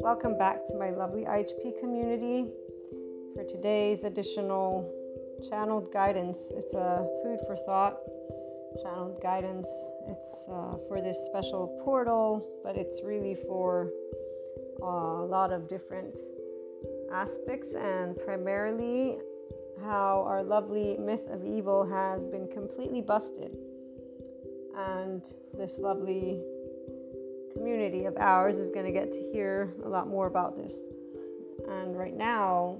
Welcome back to my lovely IHP community for today's additional channeled guidance. It's a food for thought channeled guidance. It's uh, for this special portal, but it's really for uh, a lot of different aspects and primarily how our lovely myth of evil has been completely busted. And this lovely community of ours is going to get to hear a lot more about this. And right now,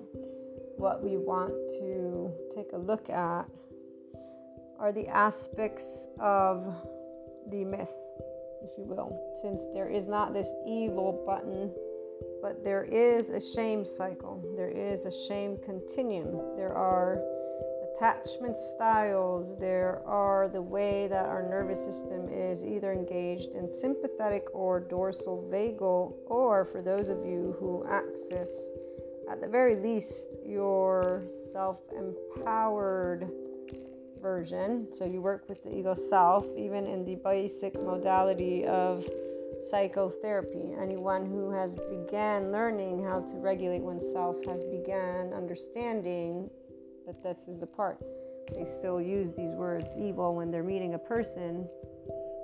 what we want to take a look at are the aspects of the myth, if you will, since there is not this evil button but there is a shame cycle, there is a shame continuum. There are attachment styles, there are the way that our nervous system is either engaged in sympathetic or dorsal vagal, or for those of you who access, at the very least, your self empowered version. So you work with the ego self, even in the basic modality of psychotherapy. Anyone who has began learning how to regulate oneself has began understanding that this is the part. They still use these words evil when they're meeting a person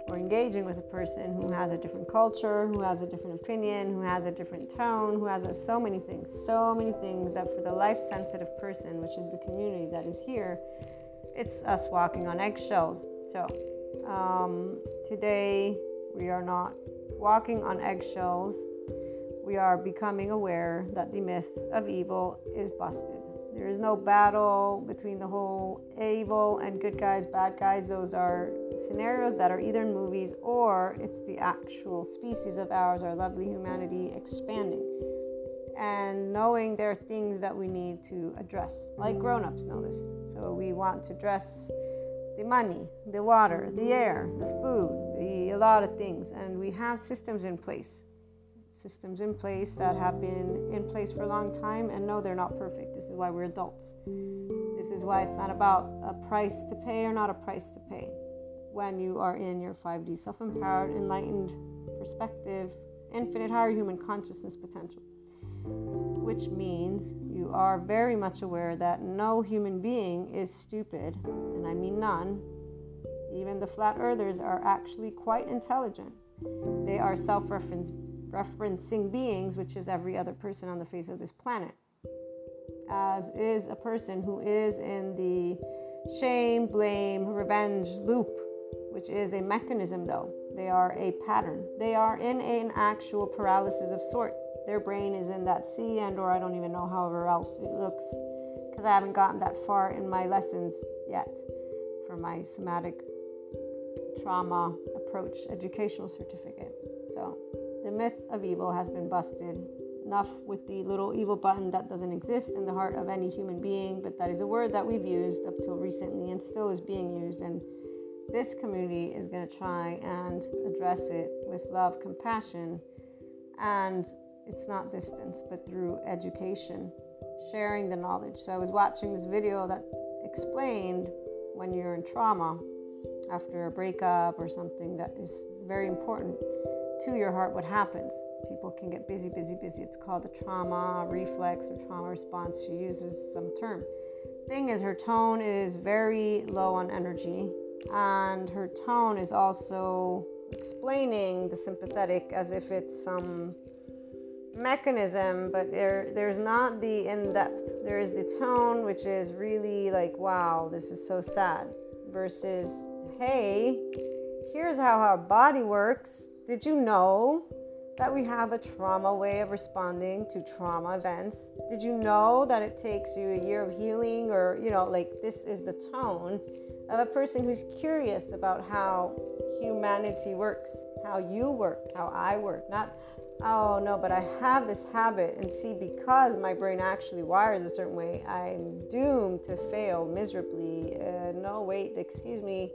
or engaging with a person who has a different culture, who has a different opinion, who has a different tone, who has a, so many things, so many things that for the life sensitive person, which is the community that is here, it's us walking on eggshells. So um, today we are not walking on eggshells, we are becoming aware that the myth of evil is busted. There is no battle between the whole evil and good guys, bad guys. Those are scenarios that are either in movies or it's the actual species of ours, our lovely humanity, expanding. And knowing there are things that we need to address, like grown ups know this. So we want to address the money, the water, the air, the food, the, a lot of things. And we have systems in place. Systems in place that have been in place for a long time. And no, they're not perfect. This is why we're adults. This is why it's not about a price to pay or not a price to pay. When you are in your 5D self empowered, enlightened perspective, infinite higher human consciousness potential which means you are very much aware that no human being is stupid, and I mean none. Even the flat earthers are actually quite intelligent. They are self referencing beings, which is every other person on the face of this planet. As is a person who is in the shame, blame, revenge loop, which is a mechanism, though. They are a pattern. They are in an actual paralysis of sort their brain is in that C and or I don't even know however else it looks because I haven't gotten that far in my lessons yet for my somatic trauma approach educational certificate. So myth of evil has been busted. Enough with the little evil button that doesn't exist in the heart of any human being, but that is a word that we've used up till recently and still is being used. And this community is going to try and address it with love, compassion, and it's not distance, but through education, sharing the knowledge. So I was watching this video that explained when you're in trauma after a breakup or something that is very important to your heart what happens. People can get busy, busy, busy. It's called a trauma reflex or trauma response. She uses some term. Thing is, her tone is very low on energy, and her tone is also explaining the sympathetic as if it's some mechanism, but there there's not the in depth. There is the tone, which is really like, wow, this is so sad, versus, hey, here's how our body works. Did you know that we have a trauma way of responding to trauma events? Did you know that it takes you a year of healing, or you know, like this is the tone of a person who's curious about how humanity works, how you work, how I work, not oh no, but I have this habit, and see, because my brain actually wires a certain way, I'm doomed to fail miserably. Uh, no, wait, excuse me.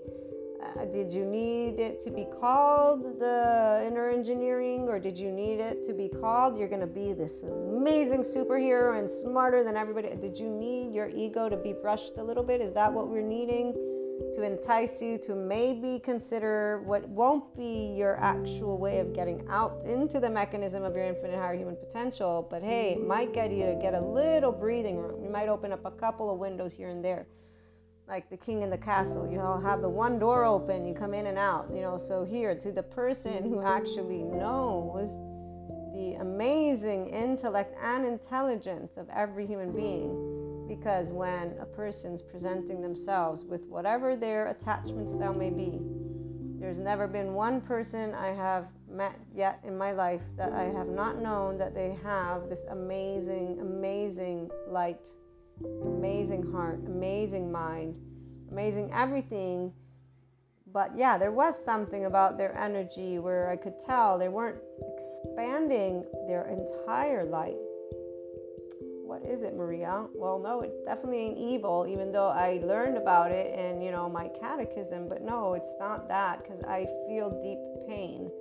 Uh, did you need it to be called the inner engineering, or did you need it to be called you're going to be this amazing superhero and smarter than everybody? Did you need your ego to be brushed a little bit? Is that what we're needing? to entice you to maybe consider what won't be your actual way of getting out into the mechanism of your infinite higher human potential. But hey, it might get you to get a little breathing room. You might open up a couple of windows here and there. Like the king in the castle, you know, have the one door open, you come in and out, you know. So, here to the person who actually knows the amazing intellect and intelligence of every human being because when a person's presenting themselves with whatever their attachment style may be, there's never been one person I have met yet in my life that I have not known that they have this amazing, amazing light, amazing heart, amazing mind, amazing everything. But yeah, there was something about their energy where I could tell they weren't expanding their entire light what is it, Maria? Well, no, it definitely ain't evil, even though I learned about it in, you know, my catechism. But no, it's not that because I feel deep pain,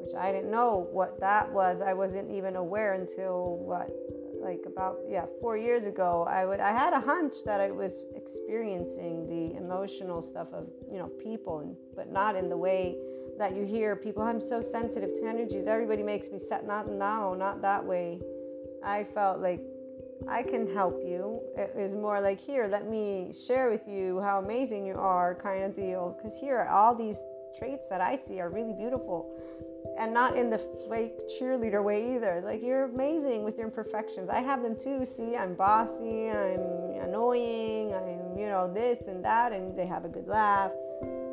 which I didn't know what that was. I wasn't even aware until what, like about, yeah, four years ago. I would, I had a hunch that I was experiencing the emotional stuff of, you know, people, but not in the way that you hear people. I'm so sensitive to energies. Everybody makes me set. Not now, not that way. I felt like I can help you. It is more like, here, let me share with you how amazing you are, kind of deal. Because here, all these traits that I see are really beautiful. And not in the fake cheerleader way either. Like, you're amazing with your imperfections. I have them too. See, I'm bossy, I'm annoying, I'm, you know, this and that, and they have a good laugh.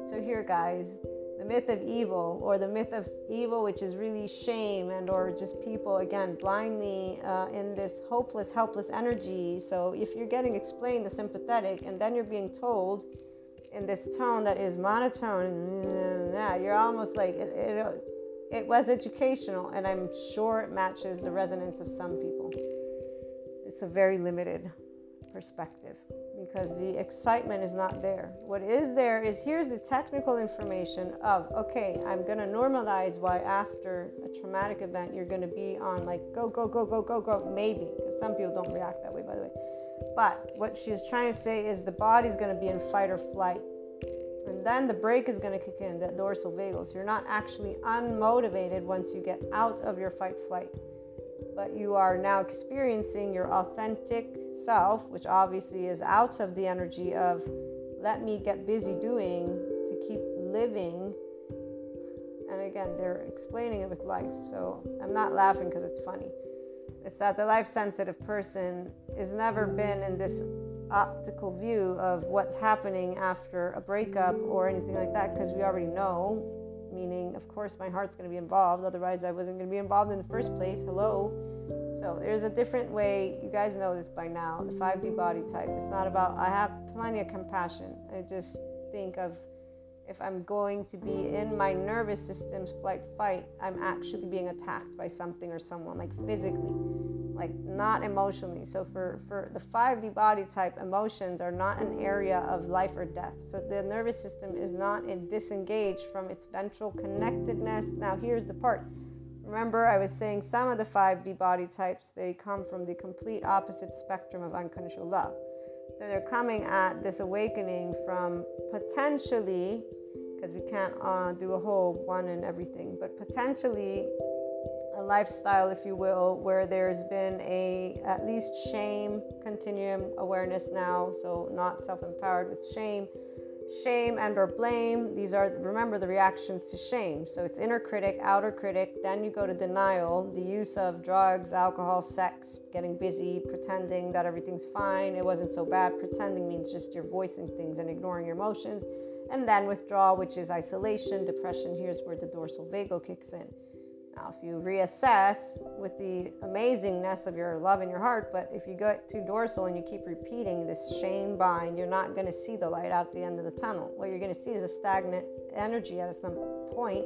So, here, guys, the myth of evil or the myth of evil which is really shame and or just people again blindly uh, in this hopeless helpless energy so if you're getting explained the sympathetic and then you're being told in this tone that is monotone yeah you're almost like it, it, it was educational and i'm sure it matches the resonance of some people it's a very limited perspective because the excitement is not there. What is there is here's the technical information of okay, I'm going to normalize why after a traumatic event you're going to be on like go, go, go, go, go, go, maybe, because some people don't react that way, by the way. But what she is trying to say is the body's going to be in fight or flight. And then the brake is going to kick in, that dorsal vagal. So you're not actually unmotivated once you get out of your fight flight but you are now experiencing your authentic self, which obviously is out of the energy of let me get busy doing to keep living. And again, they're explaining it with life. So I'm not laughing because it's funny. It's that the life sensitive person has never been in this optical view of what's happening after a breakup or anything like that because we already know meaning, of course, my heart's going to be involved. Otherwise, I wasn't going to be involved in the first place. Hello. So there's a different way. You guys know this by now. The 5D body type. It's not about. I have plenty of compassion. I just think of if I'm going to be in my nervous system's flight fight, I'm actually being attacked by something or someone, like physically like not emotionally. So for, for the 5D body type, emotions are not an area of life or death. So the nervous system is not disengaged from its ventral connectedness. Now here's the part. Remember, I was saying some of the 5D body types, they come from the complete opposite spectrum of unconditional love. So they're coming at this awakening from potentially, because we can't uh, do a whole one and everything, but potentially a lifestyle, if you will, where there's been a at least shame continuum awareness now, so not self-empowered with shame, shame and or blame. These are remember the reactions to shame. So it's inner critic, outer critic, then you go to denial, the use of drugs, alcohol, sex, getting busy, pretending that everything's fine, it wasn't so bad. Pretending means just you're voicing things and ignoring your emotions. And then withdrawal, which is isolation, depression. Here's where the dorsal vagal kicks in. Now, if you reassess with the amazingness of your love in your heart, but if you go to dorsal and you keep repeating this shame bind, you're not going to see the light out the end of the tunnel. What you're going to see is a stagnant energy at some point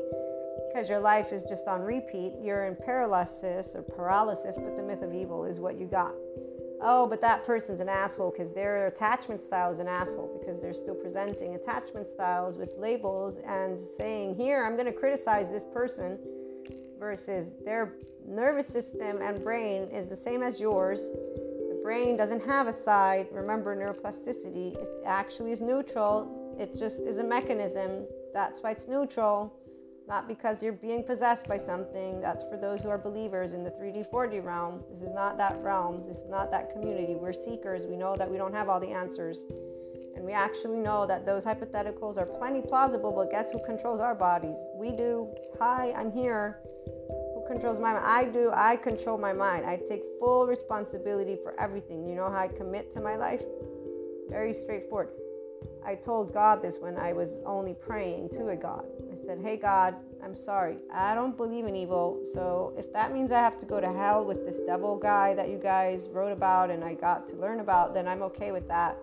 because your life is just on repeat. You're in paralysis or paralysis, but the myth of evil is what you got. Oh, but that person's an asshole because their attachment style is an asshole because they're still presenting attachment styles with labels and saying, Here, I'm going to criticize this person versus their nervous system and brain is the same as yours. The brain doesn't have a side. Remember neuroplasticity, it actually is neutral. It just is a mechanism. That's why it's neutral, not because you're being possessed by something. That's for those who are believers in the 3D, 4D realm. This is not that realm. This is not that community. We're seekers. We know that we don't have all the answers. And we actually know that those hypotheticals are plenty plausible, but guess who controls our bodies? We do. Hi, I'm here. Who controls my mind? I do. I control my mind. I take full responsibility for everything. You know how I commit to my life? Very straightforward. I told God this when I was only praying to a God. I said, Hey, God, I'm sorry. I don't believe in evil. So if that means I have to go to hell with this devil guy that you guys wrote about and I got to learn about, then I'm okay with that.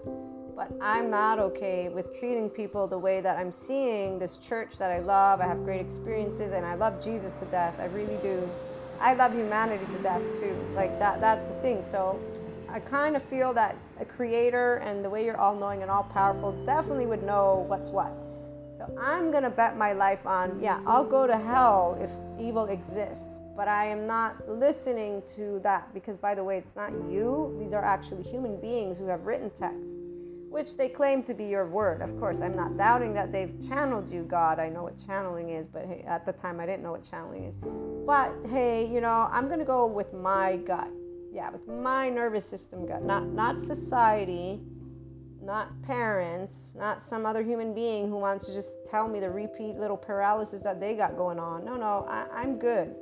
But I'm not okay with treating people the way that I'm seeing this church that I love. I have great experiences and I love Jesus to death. I really do. I love humanity to death too. Like that that's the thing. So I kind of feel that a creator and the way you're all knowing and all powerful definitely would know what's what. So I'm going to bet my life on, yeah, I'll go to hell if evil exists, but I am not listening to that because, by the way, it's not you. These are actually human beings who have written text, which they claim to be your word. Of course, I'm not doubting that they've channeled you, God. I know what channeling is, but hey, at the time I didn't know what channeling is. But hey, you know, I'm going to go with my gut yeah, with my nervous system gut, not not society, not parents, not some other human being who wants to just tell me the repeat little paralysis that they got going on. No, no, I, I'm good.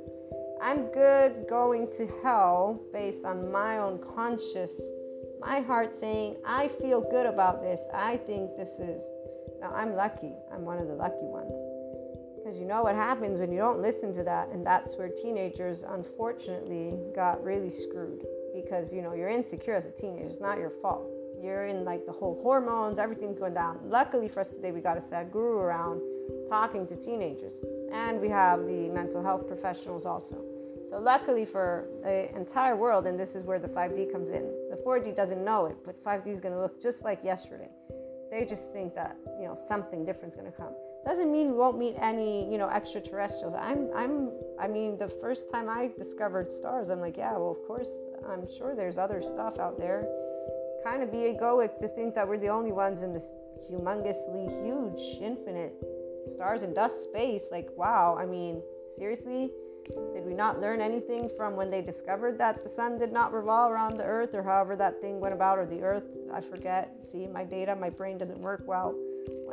I'm good going to hell based on my own conscious, my heart saying, I feel good about this. I think this is. Now, I'm lucky. I'm one of the lucky ones. Because you know what happens when you don't listen to that, and that's where teenagers unfortunately got really screwed. Because you know you're insecure as a teenager, it's not your fault. You're in like the whole hormones, everything's going down. Luckily for us today, we got a Sadhguru around talking to teenagers, and we have the mental health professionals also. So luckily for the entire world, and this is where the 5D comes in. The 4D doesn't know it, but 5D is going to look just like yesterday. They just think that you know something different is going to come. Doesn't mean we won't meet any you know extraterrestrials. I'm i'm i mean the first time i discovered stars i'm like yeah well of course i'm sure there's other stuff out there. Kind of be egoic to think that we're the only ones in this humongously huge infinite stars and dust space. Like wow i mean seriously did we not learn anything from when they discovered that the sun did not revolve around the earth or however that thing went about or the earth i forget see my data my brain doesn't work well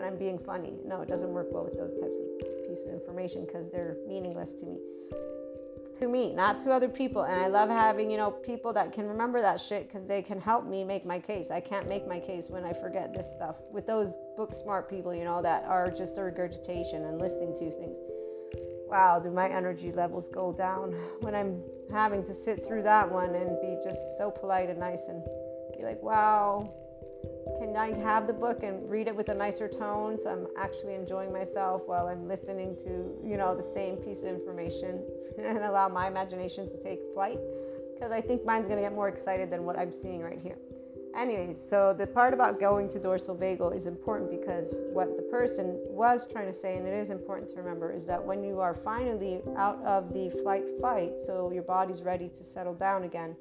when I'm being funny. No, it doesn't work well with those types of pieces of information because they're meaningless to me. To me, not to other people. And I love having, you know, people that can remember that shit because they can help me make my case. I can't make my case when I forget this stuff. With those book smart people, you know, that are just a regurgitation and listening to things. Wow, do my energy levels go down when I'm having to sit through that one and be just so polite and nice and be like, wow, can I have the book and read it with a nicer tone so I'm actually enjoying myself while I'm listening to, you know, the same piece of information and allow my imagination to take flight? Because I think mine's going to get more excited than what I'm seeing right here. Anyways, so the part about going to dorsal vagal is important because what the person was trying to say, and it is important to remember, is that when you are finally out of the flight fight, so your body's ready to settle down again,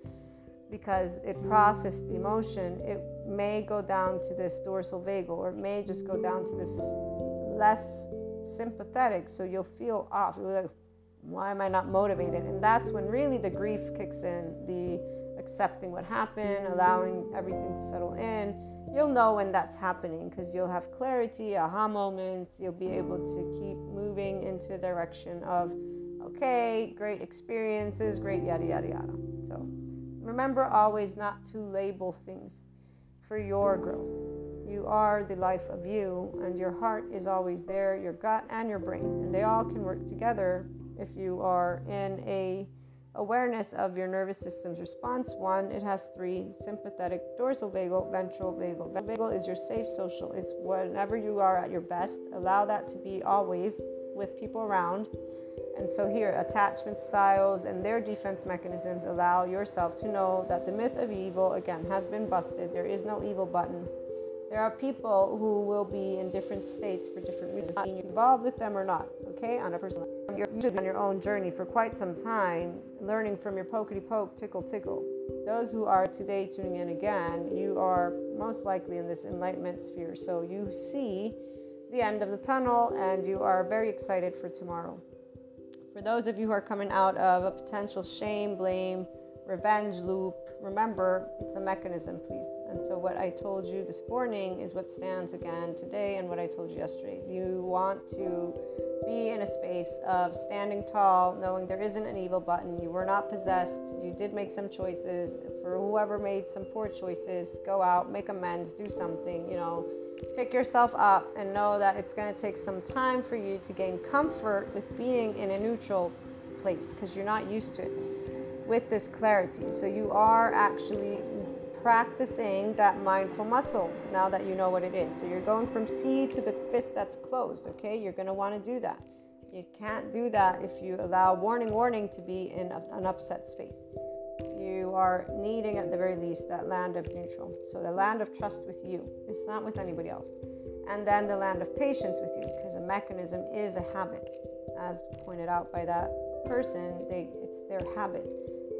because it processed the emotion, it may go down to this dorsal vagal or it may just go down to this less sympathetic. So you'll feel off. You're like, why am I not motivated? And that's when really the grief kicks in, the accepting what happened, allowing everything to settle in. You'll know when that's happening because you'll have clarity, aha moment. You'll be able to keep moving into the direction of, okay, great experiences, great yada, yada, yada. So Remember always not to label things for your growth. You are the life of you, and your heart is always there, your gut and your brain, and they all can work together if you are in a awareness of your nervous system's response. One, it has three sympathetic, dorsal vagal, ventral vagal. Vagal is your safe social. It's whenever you are at your best. Allow that to be always with people around. And so, here, attachment styles and their defense mechanisms allow yourself to know that the myth of evil, again, has been busted. There is no evil button. There are people who will be in different states for different reasons. You're involved with them or not, okay? On a personal you're on your own journey for quite some time, learning from your pokety poke, tickle, tickle. those who are today tuning in again, you are most likely in this enlightenment sphere. So you see the end of the tunnel and you are very excited for tomorrow. For those of you who are coming out of a potential shame, blame, revenge loop, remember it's a mechanism, please. And so, what I told you this morning is what stands again today, and what I told you yesterday. You want to be in a space of standing tall, knowing there isn't an evil button. You were not possessed. You did make some choices. For whoever made some poor choices, go out, make amends, do something, you know, pick yourself up, and know that it's going to take some time for you to gain comfort with being in a neutral place because you're not used to it with this clarity. So, you are actually practicing that mindful muscle now that you know what it is. So you're going from C to the fist that's closed, okay? You're want to do that. You can't do that if you allow warning, warning to be in an upset space. You are needing, at the very least, that land of neutral. So the land of trust with you. It's not with anybody else. And then the land of patience with you, because a mechanism is a habit. As pointed out by that person, they, it's their habit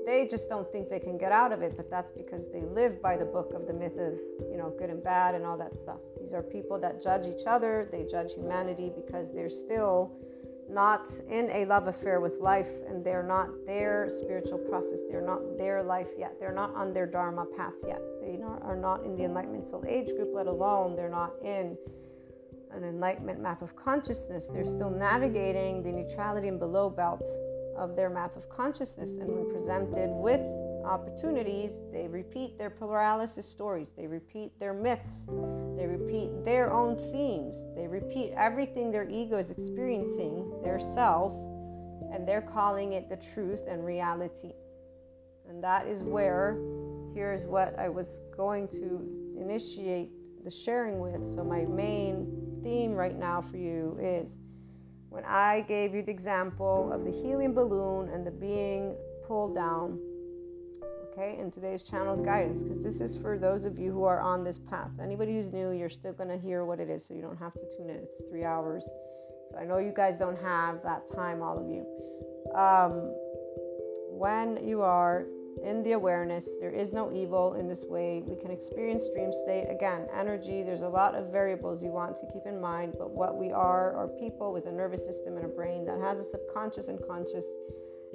they just don't think they can get out of it but that's because they live by the book of the myth of you know good and bad and all that stuff. These are people that judge each other. They judge humanity because they're still not in a love affair with life and they're not their spiritual process they're not their life yet. They're not on their dharma path yet. They are not in the enlightenment soul age group let alone they're not in an enlightenment map of consciousness. They're still navigating the neutrality and below belt of their map of consciousness. And when presented with opportunities, they repeat their paralysis stories, they repeat their myths, they repeat their own themes, they repeat everything their ego is experiencing, their self, and they're calling it the truth and reality. And that is where, here's what I was going to initiate the sharing with. So, my main theme right now for you is when I gave you the example of the helium balloon and the being pulled down, okay, in today's channeled guidance, because this is for those of you who are on this path. Anybody who's new, you're still going to hear what it is, so you don't have to tune in. It's three hours. So I know you guys don't have that time, all of you. Um, when you are in the awareness. There is no evil in this way. We can experience dream state. Again, energy, there's a lot of variables you want to keep in mind, but what we are are people with a nervous system and a brain that has a subconscious and conscious.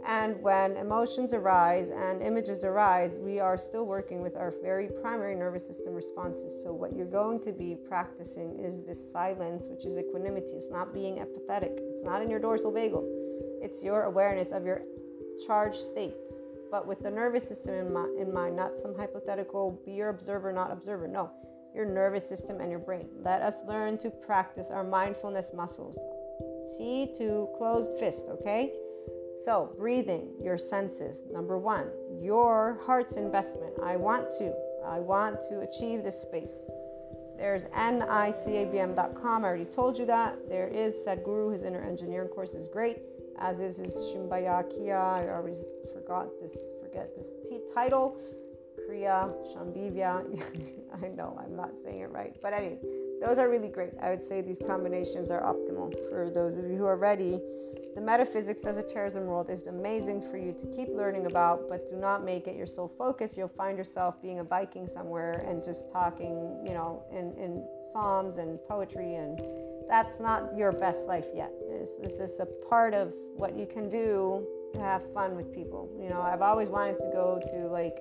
And when emotions arise and images arise, we are still working with our very primary nervous system responses. So, what you're going to be practicing is this silence, which is equanimity. It's not being apathetic, it's not in your dorsal vagal, it's your awareness of your charged states but with the nervous system in, my, in mind, not some hypothetical be your observer, not observer. No, your nervous system and your brain. Let us learn to practice our mindfulness muscles. C to closed fist, okay? So, breathing, your senses. Number one, your heart's investment. I want to. I want to achieve this space. There's nicabm.com. I already told you that. There is Sadhguru. His inner engineering course is great, as is his Shimbaya Kiya. I always forgot this, forget this t- title. Kriya, Shambhivya. I know I'm not saying it right. But, anyways, those are really great. I would say these combinations are optimal for those of you who are ready. The metaphysics as a terrorism world is amazing for you to keep learning about, but do not make it your sole focus. You'll find yourself being a Viking somewhere and just talking, you know, in, in psalms and poetry, and that's not your best life yet. This, this is a part of what you can do to have fun with people. You know, I've always wanted to go to like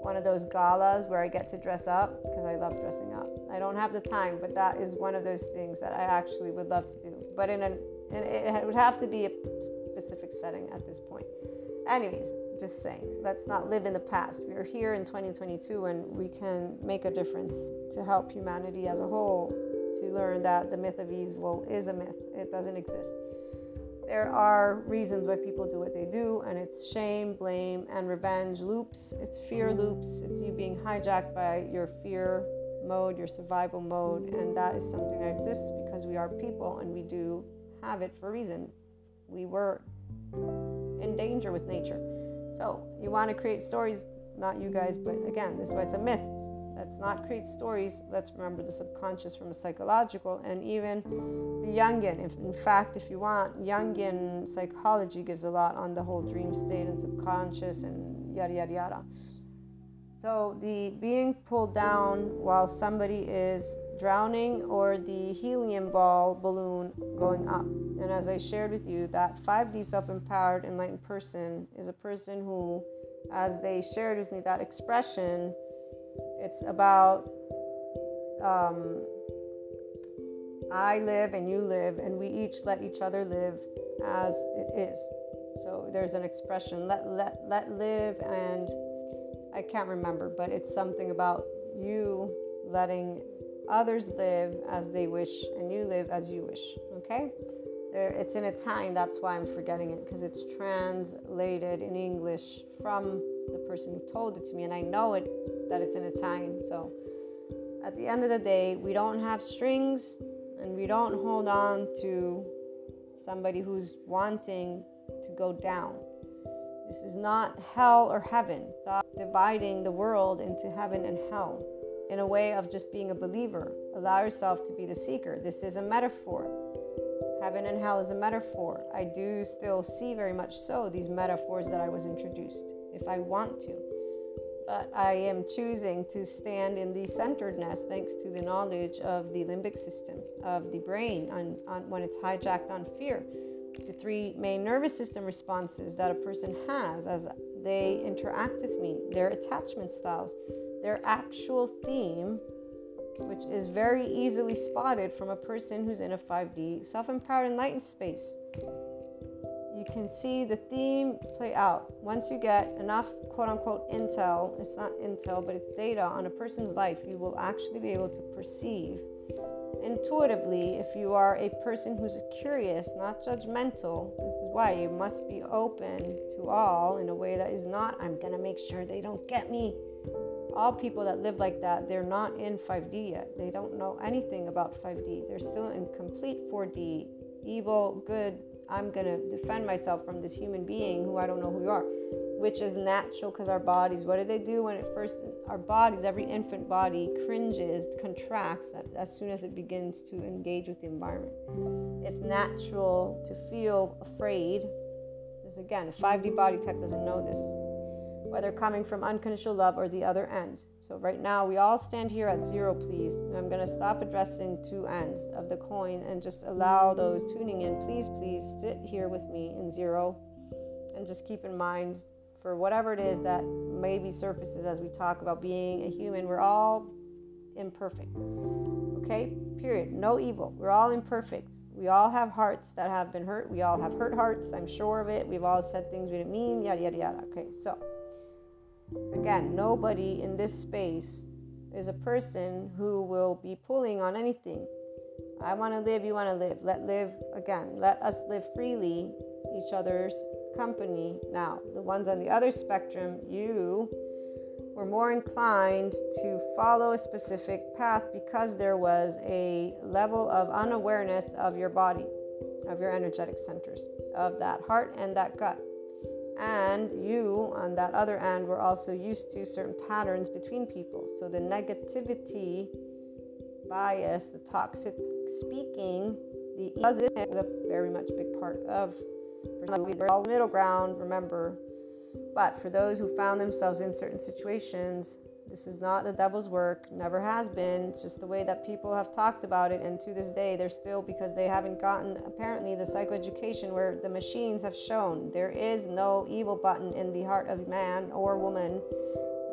one of those galas where I get to dress up because I love dressing up. I don't have the time, but that is one of those things that I actually would love to do. But in an it would have to be a specific setting at this point. Anyways, just saying, let's not live in the past. We are here in 2022 and we can make a difference to help humanity as a whole to learn that the myth of evil is a myth. It doesn't exist there are reasons why people do what they do, and it's shame, blame, and revenge loops. It's fear loops. It's you being hijacked by your fear mode, your survival mode, and that is something that exists because we are people and we do have it for a reason. We were in danger with nature. So you want to create stories, not you guys, but again, this is why it's a myth. Let's not create stories. Let's remember the subconscious from a psychological and even the Jungian. If, in fact, if you want, Jungian psychology gives a lot on the whole dream state and subconscious and yada yada yada. So the being pulled down while somebody is drowning or the helium ball balloon going up. And as I shared with you, that 5D self empowered enlightened person is a person who, as they shared with me that expression, it's about um, I live and you live, and we each let each other live as it is. So there's an expression let let let live and I can't remember, but it's something about you letting others live as they wish and you live as you wish. Okay? There, it's in Italian, that's why I'm forgetting it because it's translated in English from the person who told it to me, and I know it that it's in Italian. So at the end of the day, we don't have strings and we don't hold on to somebody who's wanting to go down. This is not hell or heaven, dividing the world into heaven and hell in a way of just being a believer. Allow yourself to be the seeker. This is a metaphor. Heaven and hell is a metaphor. I do still see very much so these metaphors that I was introduced, if I want to. But I am choosing to stand in the centeredness thanks to the knowledge of the limbic system, of the brain, on, on when it's hijacked on fear the three main nervous system responses that a person has as they interact with me, their attachment styles, their actual theme, which is very easily spotted from a person who's in a 5D self empowered enlightened space. You can see the theme play out. Once you get enough quote unquote intel, it's not intel, but it's data on a person's life, you will actually be able to perceive intuitively if you are a person who's curious, not judgmental. This is why you must be open to all in a way that is not, I'm going to make sure they don't get me. All people that live like that, they're not in 5D yet. They don't know anything about 5D. They're still in complete 4D. Evil, good, I'm going to defend myself from this human being who I don't know who you are which is natural because our bodies, what do they do when it first, our bodies, every infant body cringes, contracts as soon as it begins to engage with the environment. It's natural to feel afraid. This again, a 5D body type doesn't know this, whether coming from unconditional love or the other end. So right now, we all stand here at zero, please. I'm going to stop addressing two ends of the coin and just allow those tuning in, please, please sit here with me in zero and just keep in mind for whatever it is that maybe surfaces as we talk about being a human. We're all imperfect. Okay? Period. No evil. We're all imperfect. We all have hearts that have been hurt. We all have hurt hearts. I'm sure of it. We've all said things we didn't mean, yada, yada, yada. Okay, so again, nobody in this space is a person who will be pulling on anything. I want to live, you want to live. Let live again. Let us live freely each other's company. Now, the ones on the other spectrum, you were more inclined to follow a specific path because there was a level of unawareness of your body, of your energetic centers, of that heart and that gut. And you, on that other end, were also used to certain patterns between people. So the negativity bias, the toxic speaking, the is a very much big part of we're all middle ground, remember. But for those who found themselves in certain situations, this is not the devil's work, never has been. It's just the way that people have talked about it. And to this day, they're still, because they haven't gotten apparently the psychoeducation where the machines have shown there is no evil button in the heart of man or woman.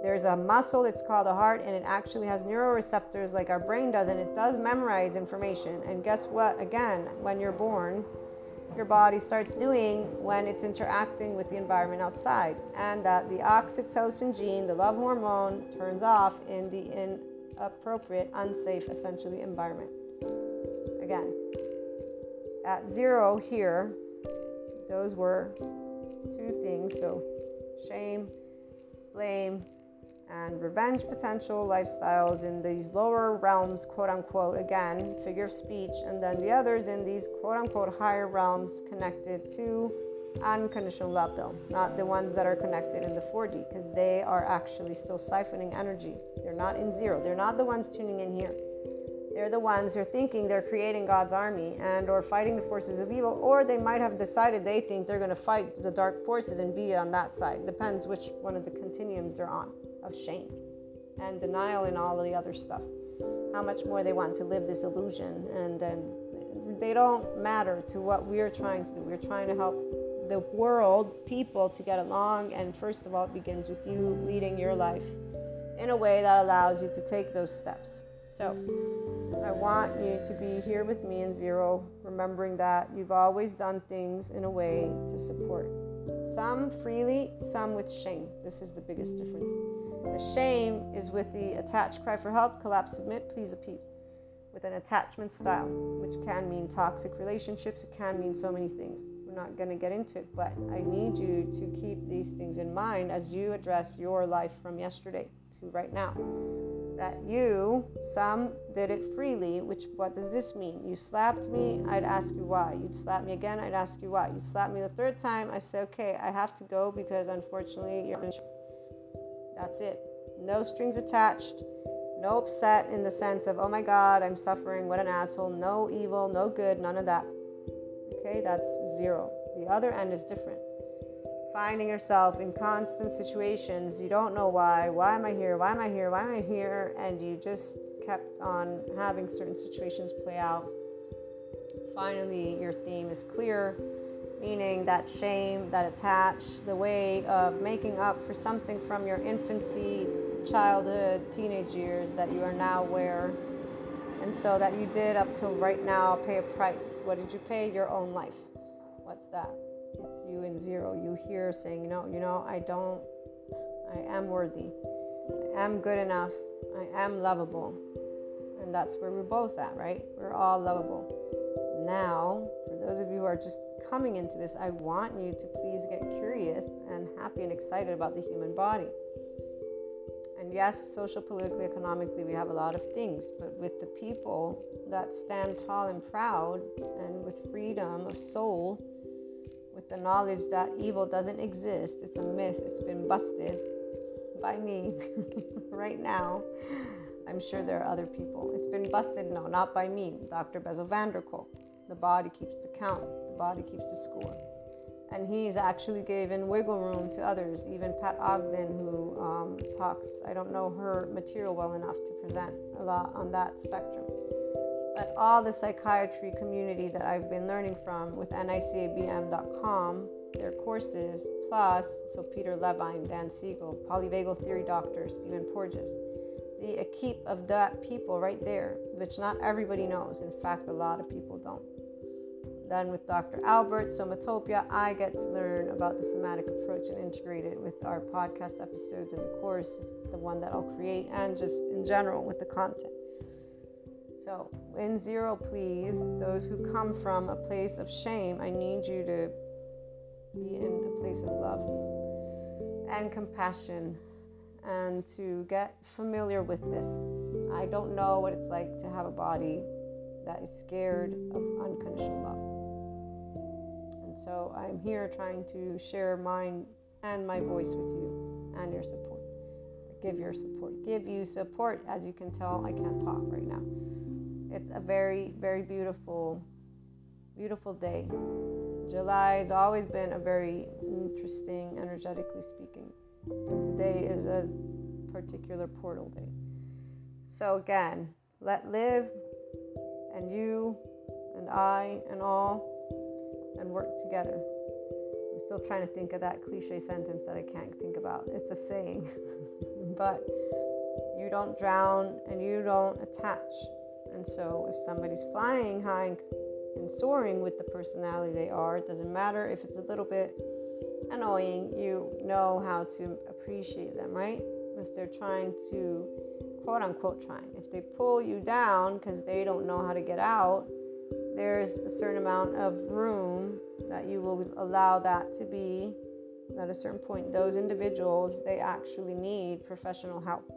There's a muscle, it's called a heart, and it actually has neuroreceptors like our brain does, and it does memorize information. And guess what? Again, when you're born, your body starts doing when it's interacting with the environment outside, and that the oxytocin gene, the love hormone, turns off in the inappropriate, unsafe, essentially, environment. Again, at zero here, those were two things so shame, blame, and revenge potential lifestyles in these lower realms, quote unquote, again, figure of speech, and then the others in these quote unquote higher realms connected to unconditional love, though, not the ones that are connected in the 4D, because they are actually still siphoning energy. They're not in zero, they're not the ones tuning in here. They're the ones who are thinking they're creating God's army and or fighting the forces of evil, or they might have decided they think they're going to fight the dark forces and be on that side. Depends which one of the continuums they're on of shame and denial and all the other stuff. How much more they want to live this illusion and, and they don't matter to what we're trying to do. We're trying to help the world, people to get along. And first of all, it begins with you leading your life in a way that allows you to take those steps. So I want you to be here with me in zero, remembering that you've always done things in a way to support. Some freely, some with shame. This is the biggest difference. The shame is with the attached cry for help, collapse, submit, please appease. With an attachment style, which can mean toxic relationships, it can mean so many things. We're not going to get into it, but I need you to keep these things in mind as you address your life from yesterday to right now. That you, some did it freely, which what does this mean? You slapped me, I'd ask you why. You'd slap me again, I'd ask you why. You slapped me the third time, I say, okay, I have to go because unfortunately you're. That's it. No strings attached. No upset in the sense of, oh my God, I'm suffering, what an asshole. No evil, no good, none of that. Okay, that's zero. The other end is different finding yourself in constant situations you don't know why why am i here why am i here why am i here and you just kept on having certain situations play out finally your theme is clear meaning that shame that attach the way of making up for something from your infancy childhood teenage years that you are now aware and so that you did up till right now pay a price what did you pay your own life what's that it's you in zero. You hear saying, you know, you know, I don't, I am worthy. I am good enough. I am lovable. And that's where we're both at, right? We're all lovable. Now, for those of you who are just coming into this, I want you to please get curious and happy and excited about the human body. And yes, social, politically, economically, we have a lot of things, but with the people that stand tall and proud and with freedom of soul, with the knowledge that evil doesn't exist. It's a myth, it's been busted by me right now. I'm sure there are other people. It's been busted, no, not by me, Dr. Bessel van der Kolk. The body keeps the count, body keeps the score. And he's actually given wiggle room to others, even Pat Ogden, who um, talks, I don't know her material well enough to present a lot on that spectrum but all the psychiatry community that I've been learning from with nicabm.com, their courses, plus, so Peter Levine, Dan Siegel, polyvagal theory doctor, Stephen Porges, the equipe of that people right there, which not everybody knows. In fact, a lot of people don't. Then with Dr. Albert, Somatopia, I get to learn about the somatic approach and integrate it with our podcast episodes and the course, the one that I'll create, and just in general with the content. So, in zero, please, those who come from a place of shame, I need you to be in a place of love and compassion and to get familiar with this. I don't know what it's like to have a body that is scared of unconditional love. So I'm here trying to share mine and my voice with you and your support. Give your support. Give you support. As you can tell, I can't talk right now it's a very, very beautiful, beautiful day. July has always been a very interesting, energetically speaking. And today is a particular portal day. So, again, let live and you and I and all and work together. I'm still trying to think of that cliche sentence that I can't think about. It's a saying. but you don't drown and you don't attach and so, if somebody's flying high and soaring with the personality they are, it doesn't matter if it's a little bit annoying, you know how to appreciate them, right? If they're trying to, quote unquote, trying, if they pull you down because they don't know how to get out, there's a certain amount of room that you will allow that to be. At a certain point those individuals they actually need professional help.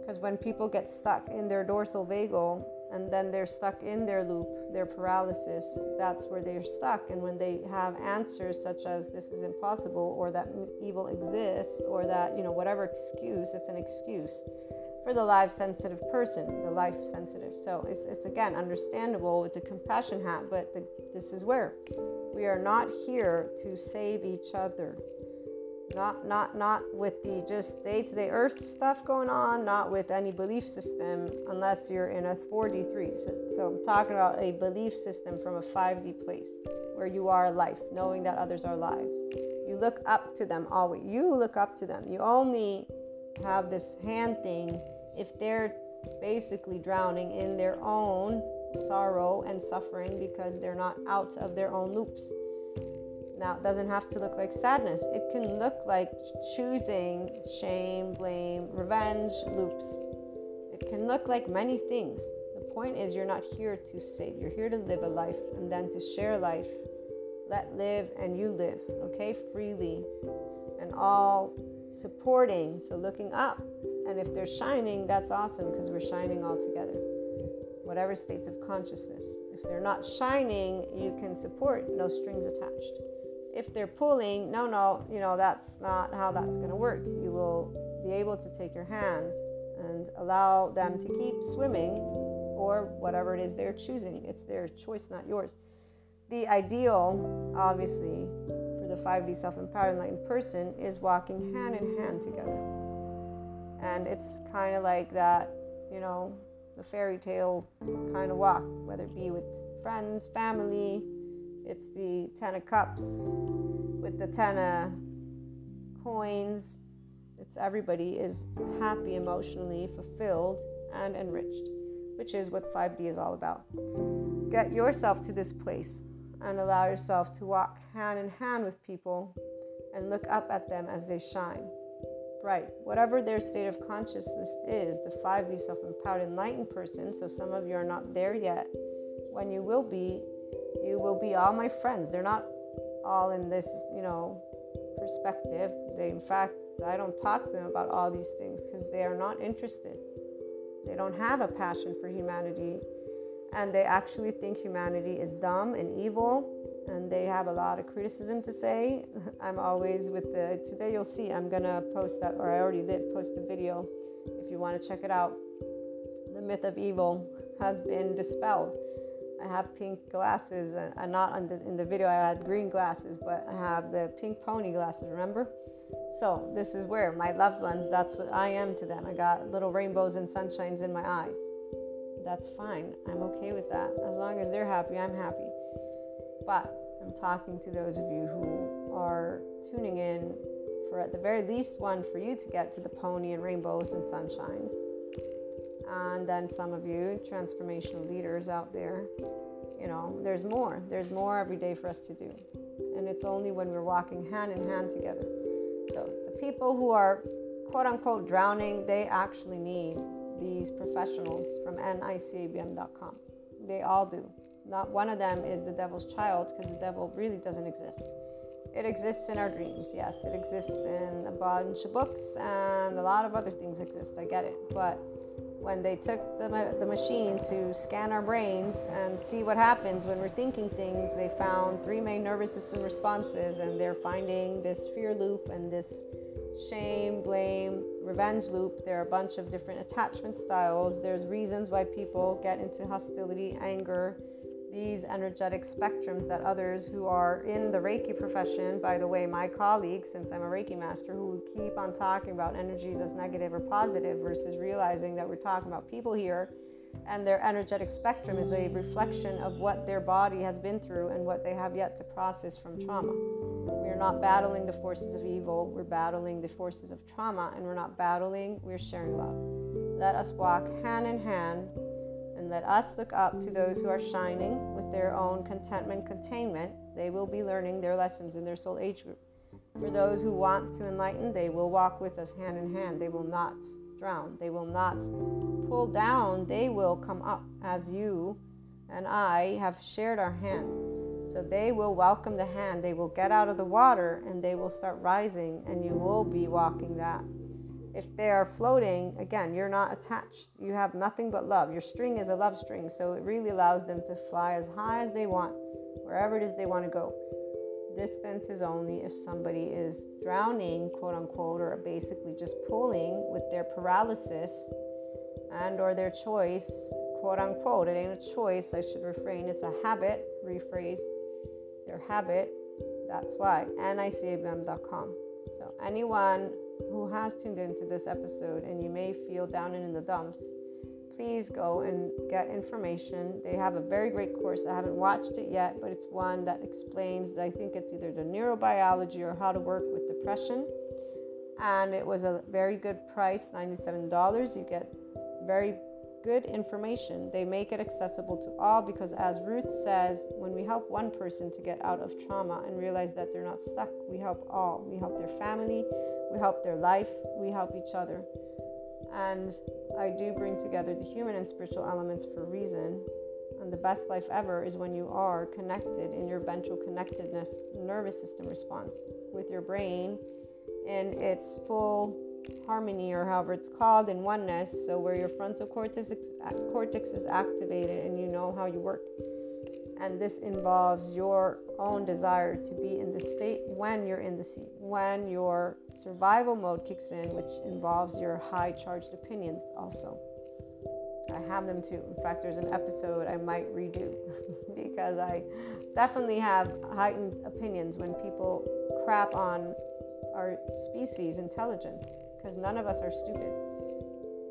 Because when people get stuck in their dorsal vagal and then they're stuck in their loop, their paralysis, that's where they're stuck. And when they have answers such as this is impossible or that evil exists or that, you know, whatever excuse, it's an excuse for the life sensitive person, the life sensitive. So it's, it's again understandable with the compassion hat, but the, this is where we are not here to save each other. not not not with the just day-to-day earth stuff going on not with any belief system unless you're in a 4d3 so, so i'm talking about a belief system from a 5d place where you are life knowing that others are lives you look up to them always you look up to them you only have this hand thing if they're basically drowning in their own sorrow and suffering because they're not out of their own loops now, it doesn't have to look like sadness. It can look like choosing shame, blame, revenge, loops. It can look like many things. The point is, you're not here to save. You're here to live a life and then to share life. Let live and you live, okay? Freely and all supporting. So, looking up. And if they're shining, that's awesome because we're shining all together. Whatever states of consciousness. If they're not shining, you can support, no strings attached if they're pulling, no, no, you know, that's not how that's going to work. You will be able to take your hand and allow them to keep swimming or whatever it is they're choosing. It's their choice, not yours. The ideal, obviously, the 5D self empowered enlightened person is walking hand in hand together. And it's kind of like that, you know, the fairy tale kind of walk, whether it be with friends, family, it's the Ten of Cups with the Ten of Coins. It's everybody is happy, emotionally fulfilled, and enriched, which is what 5D is all about. Get yourself to this place and allow yourself to walk hand in hand with people and look up at them as they shine. Bright, whatever their state of consciousness is, the 5D self empowered enlightened person, so some of you are not there yet. When you will be, you will be all my friends. They're not all in this, you know, perspective. They, in fact, I don't talk to them about all these things because they are not interested. They don't have a passion for humanity and they actually think humanity is dumb and evil and they have a lot of criticism to say. I'm always with the today you'll see I'm to post that or I already did post a video if you want to check it out. The myth of evil has been dispelled. I have pink glasses. I'm not the, in the video. I had green glasses, but I have the pink pony glasses. Remember? So this is where my loved ones. That's what I am to them. I got little rainbows and sunshines in my eyes. That's fine. I'm okay with that. As long as they're happy, I'm happy. But I'm talking to those of you who are tuning in for at the very least one for you to get to the pony and rainbows and sunshines and then some of you transformational leaders out there you know there's more there's more every day for us to do and it's only when we're walking hand in hand together so the people who are quote unquote drowning they actually need these professionals from nicabm.com they all do. Not one of them is the devil's child because the devil really doesn't exist. It exists in our dreams yes. It exists in a bunch of books and a lot of other things exist. I get it. But when they took the, the machine to scan our brains and see what happens when we're thinking things, they found three main nervous system responses, and they're finding this fear loop and this shame, blame, revenge loop. There are a bunch of different attachment styles. There's reasons why people get into hostility, anger, these energetic spectrums that others who are in the Reiki profession, by the way, my colleagues, since I'm a Reiki master, who keep on talking about energies as negative or positive versus realizing that we're talking about people here and their energetic spectrum is a reflection of what their body has been through and what they have yet to process from trauma. We're not battling the forces of evil, we're battling the forces of trauma, and we're not battling, we're sharing love. Let us walk hand in hand and let us look up to those who are shining with their own contentment, containment. They will be learning their lessons in their soul age group. For those who want to enlighten, they will walk with us hand in hand. They will not drown. They will not pull down. They will come up as you and I have shared our hand. So they will welcome the hand. They will get out of the water and they will start rising, and you will be walking that if they are floating, again, you're not attached. You have nothing but love. Your string is a love string, so it really allows them to fly as high as they want, wherever it is they want to go. Distance is only if somebody is drowning, quote unquote, or basically just pulling with their paralysis and or their choice, quote unquote. It ain't a choice, I should refrain. It's a habit, rephrase. Their habit. That's why. NICABM.com. So anyone who has tuned into this episode and you may feel down and in the dumps, please go and get information. They have a very great course. I haven't watched it yet, but it's one that explains, I think it's either the neurobiology or how to work with depression. And it was a very good price $97. You get very good information. They make it accessible to all because, as Ruth says, when we help one person to get out of trauma and realize that they're not stuck, we help all. We help their family, we help their life, we help each other. And I do bring together the human and spiritual elements for reason. And the best life ever is when you are connected in your ventral connectedness nervous system response with your brain in its full harmony or however it's called in oneness. So where your frontal cortex, cortex is activated and you know how you work. And this involves your own desire to be in the state when you're in the seat when your survival mode kicks in which involves your high charged opinions also i have them too in fact there's an episode i might redo because i definitely have heightened opinions when people crap on our species intelligence because none of us are stupid.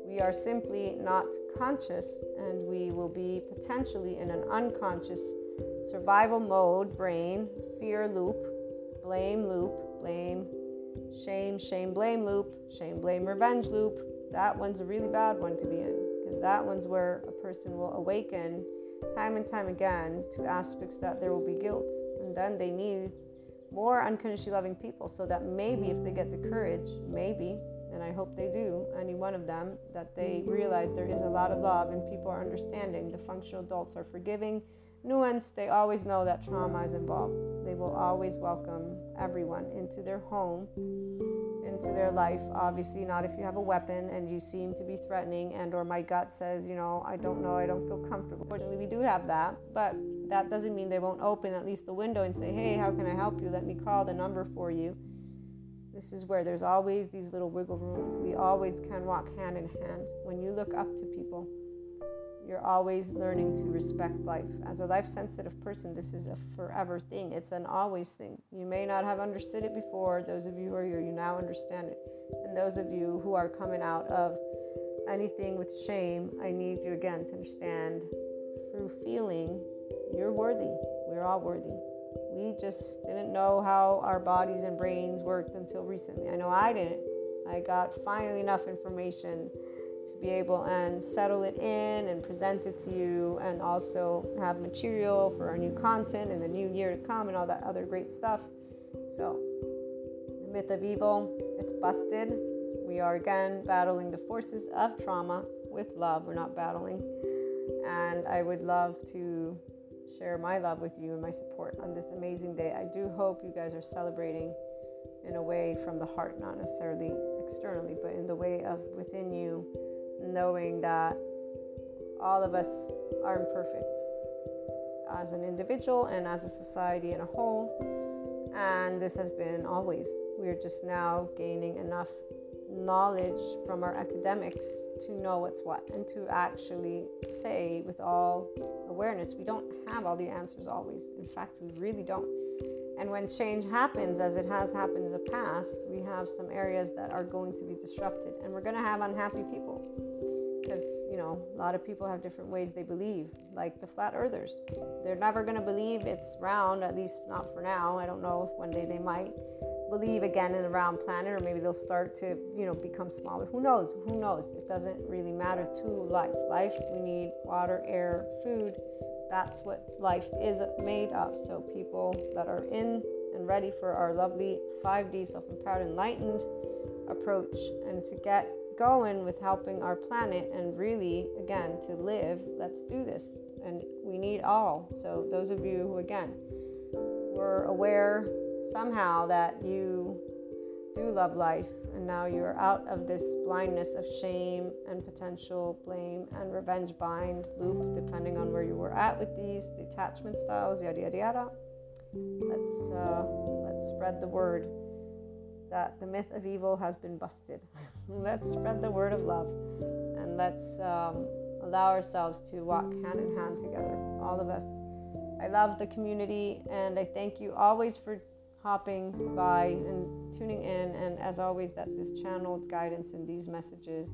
We are simply not conscious, and we will be potentially in an unconscious survival mode brain, fear loop, blame loop, blame, shame, shame, blame loop, shame, blame, revenge loop. That one's a really bad one to be in because that one's where a person will awaken time and time again to aspects that there will be guilt. And then they need more unconditionally loving people so that maybe if they get the courage, maybe and I hope they do, any one of them, that they realize there is a lot of love and people are understanding. The functional adults are forgiving, nuanced. They always know that trauma is involved. They will always welcome everyone into their home, into their life. Obviously, not if you have a weapon and you seem to be threatening, and or my gut says, you know, I don't know, I don't feel comfortable. Fortunately, we do have that, but that doesn't mean they won't open at least the window and say, hey, how can I help you? Let me call the number for you this is where there's always these little wiggle rooms. We always can walk hand in hand. When you look up to people, you're always learning to respect life. As a life sensitive person, this is a forever thing. It's an always thing. You may not have understood it before. Those of you who are here, you now understand it. And those of you who are coming out of anything with shame, I need you again to understand through feeling you're worthy. We're all worthy. We just didn't know how our bodies and brains worked until recently. I know I didn't. I got finally enough information to be able and settle it in and present it to you and also have material for our new content in the new year to come and all that other great stuff. So, the myth of evil, it's busted. We are again battling the forces of trauma with love. We're not battling. And I would love to share my love with you and my support on this amazing day. I do hope you guys are celebrating in a way from the heart, not necessarily externally, but in the way of within you, knowing that all of us are imperfect as an individual and as a society in a whole. And this has been always. We're just now gaining enough knowledge from our academics to know what's what and to actually say with all awareness we don't have all the answers always in fact we really don't and when change happens as it has happened in the past we have some areas that are going to be disrupted and we're going to have unhappy people know a lot of people have different ways they believe like the flat earthers. They're never going to believe it's round at least not for now. I don't know if one day they might believe again in a round planet or maybe they'll start to you know become smaller. Who knows? Who knows? It doesn't really matter to life. Life we need water air food. That's what life is made of. So people that are in and ready for our lovely 5d self-empowered enlightened approach and to get going with helping our planet and really again to live let's do this. And we need all. So those of you who again were aware somehow that you do love life and now you're out of this blindness of shame and potential blame and revenge bind loop depending on where you were at with these detachment styles yada yada yada let's uh, let's spread the word that the myth of evil has been busted let's spread the word of love and let's um, allow ourselves to walk hand in hand together all of us i love the community and i thank you always for hopping by and tuning in. And as always, that this channeled guidance and these messages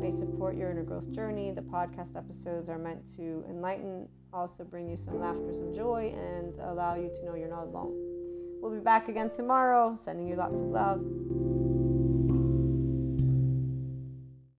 may support your inner growth journey. The podcast episodes are meant to enlighten, also bring you some laughter, some joy, and allow you to know you're not alone. We'll be back again tomorrow, sending you lots of love.